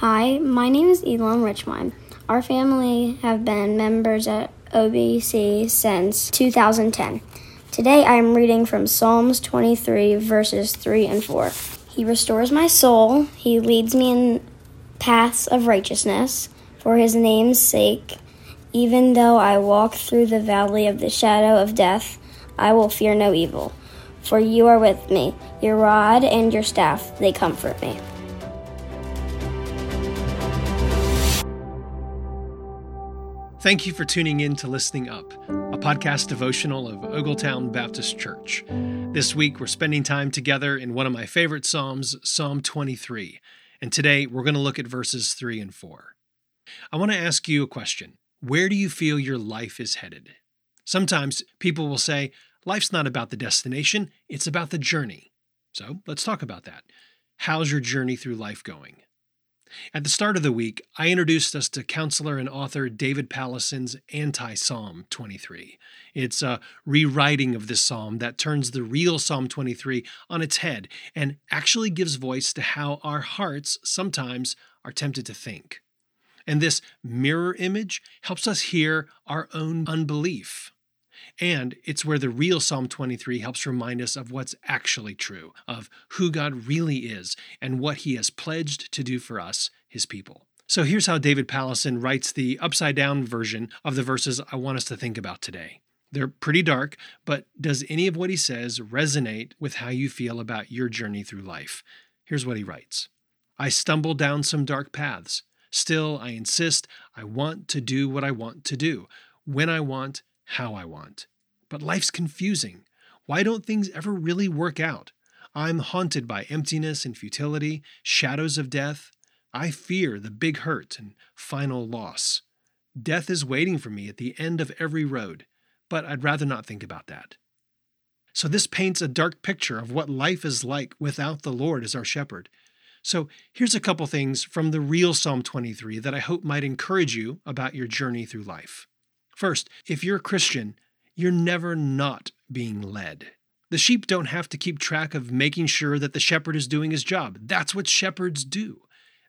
Hi, my name is Elon Richmond. Our family have been members at OBC since 2010. Today I am reading from Psalms 23, verses 3 and 4. He restores my soul, He leads me in paths of righteousness for His name's sake. Even though I walk through the valley of the shadow of death, I will fear no evil. For you are with me, your rod and your staff, they comfort me. Thank you for tuning in to Listening Up, a podcast devotional of Ogletown Baptist Church. This week, we're spending time together in one of my favorite Psalms, Psalm 23. And today, we're going to look at verses 3 and 4. I want to ask you a question Where do you feel your life is headed? Sometimes people will say, Life's not about the destination, it's about the journey. So let's talk about that. How's your journey through life going? At the start of the week, I introduced us to counselor and author David Powlison's Anti Psalm 23. It's a rewriting of this psalm that turns the real Psalm 23 on its head and actually gives voice to how our hearts sometimes are tempted to think. And this mirror image helps us hear our own unbelief. And it's where the real Psalm 23 helps remind us of what's actually true, of who God really is, and what he has pledged to do for us, his people. So here's how David Powlison writes the upside down version of the verses I want us to think about today. They're pretty dark, but does any of what he says resonate with how you feel about your journey through life? Here's what he writes I stumble down some dark paths. Still, I insist I want to do what I want to do, when I want, how I want. But life's confusing. Why don't things ever really work out? I'm haunted by emptiness and futility, shadows of death. I fear the big hurt and final loss. Death is waiting for me at the end of every road, but I'd rather not think about that. So, this paints a dark picture of what life is like without the Lord as our shepherd. So, here's a couple things from the real Psalm 23 that I hope might encourage you about your journey through life. First, if you're a Christian, you're never not being led. The sheep don't have to keep track of making sure that the shepherd is doing his job. That's what shepherds do.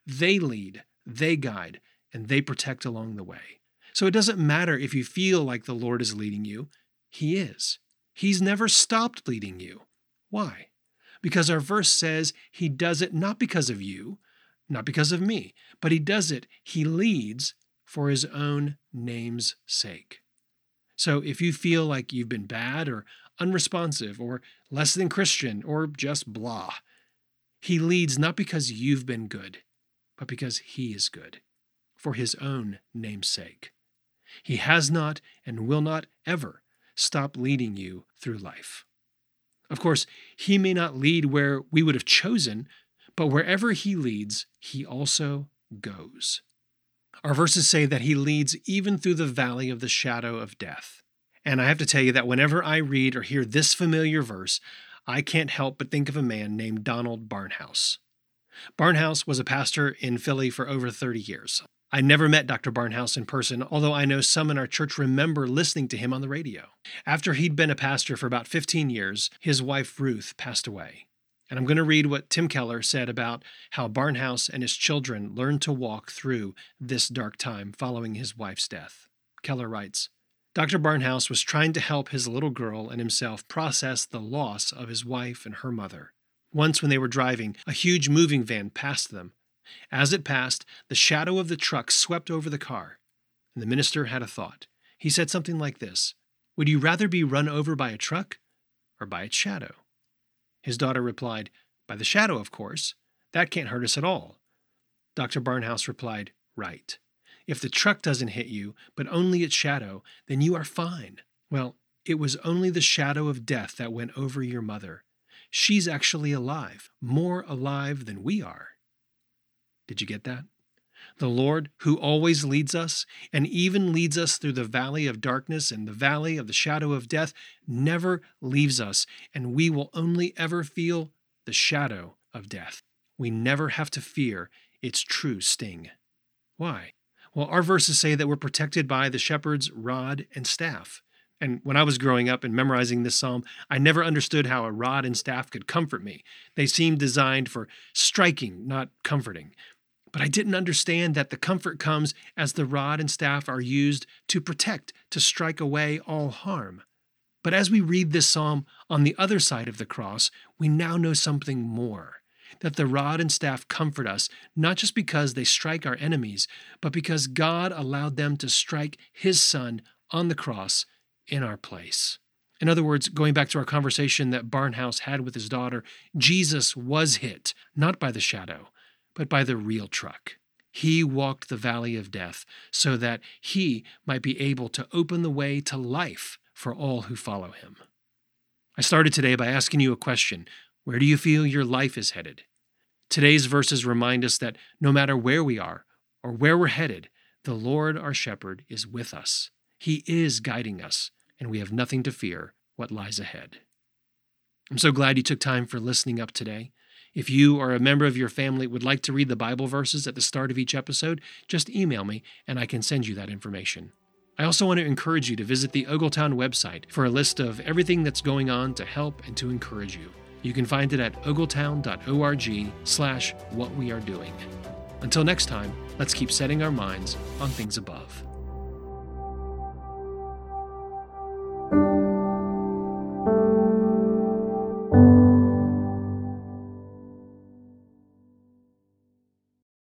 They lead, they guide, and they protect along the way. So it doesn't matter if you feel like the Lord is leading you, He is. He's never stopped leading you. Why? Because our verse says He does it not because of you, not because of me, but He does it, He leads for his own name's sake. So if you feel like you've been bad or unresponsive or less than Christian or just blah, he leads not because you've been good, but because he is good, for his own name's sake. He has not and will not ever stop leading you through life. Of course, he may not lead where we would have chosen, but wherever he leads, he also goes. Our verses say that he leads even through the valley of the shadow of death. And I have to tell you that whenever I read or hear this familiar verse, I can't help but think of a man named Donald Barnhouse. Barnhouse was a pastor in Philly for over 30 years. I never met Dr. Barnhouse in person, although I know some in our church remember listening to him on the radio. After he'd been a pastor for about 15 years, his wife Ruth passed away. And I'm going to read what Tim Keller said about how Barnhouse and his children learned to walk through this dark time following his wife's death. Keller writes Dr. Barnhouse was trying to help his little girl and himself process the loss of his wife and her mother. Once, when they were driving, a huge moving van passed them. As it passed, the shadow of the truck swept over the car. And the minister had a thought. He said something like this Would you rather be run over by a truck or by its shadow? His daughter replied, By the shadow, of course. That can't hurt us at all. Dr. Barnhouse replied, Right. If the truck doesn't hit you, but only its shadow, then you are fine. Well, it was only the shadow of death that went over your mother. She's actually alive, more alive than we are. Did you get that? The Lord, who always leads us and even leads us through the valley of darkness and the valley of the shadow of death, never leaves us, and we will only ever feel the shadow of death. We never have to fear its true sting. Why? Well, our verses say that we're protected by the shepherd's rod and staff. And when I was growing up and memorizing this psalm, I never understood how a rod and staff could comfort me. They seemed designed for striking, not comforting. But I didn't understand that the comfort comes as the rod and staff are used to protect, to strike away all harm. But as we read this psalm on the other side of the cross, we now know something more that the rod and staff comfort us, not just because they strike our enemies, but because God allowed them to strike His Son on the cross in our place. In other words, going back to our conversation that Barnhouse had with his daughter, Jesus was hit, not by the shadow, but by the real truck. He walked the valley of death so that he might be able to open the way to life for all who follow him. I started today by asking you a question Where do you feel your life is headed? Today's verses remind us that no matter where we are or where we're headed, the Lord our shepherd is with us. He is guiding us, and we have nothing to fear what lies ahead. I'm so glad you took time for listening up today. If you or a member of your family would like to read the Bible verses at the start of each episode, just email me and I can send you that information. I also want to encourage you to visit the Ogletown website for a list of everything that's going on to help and to encourage you. You can find it at ogletown.org slash what we are doing. Until next time, let's keep setting our minds on things above.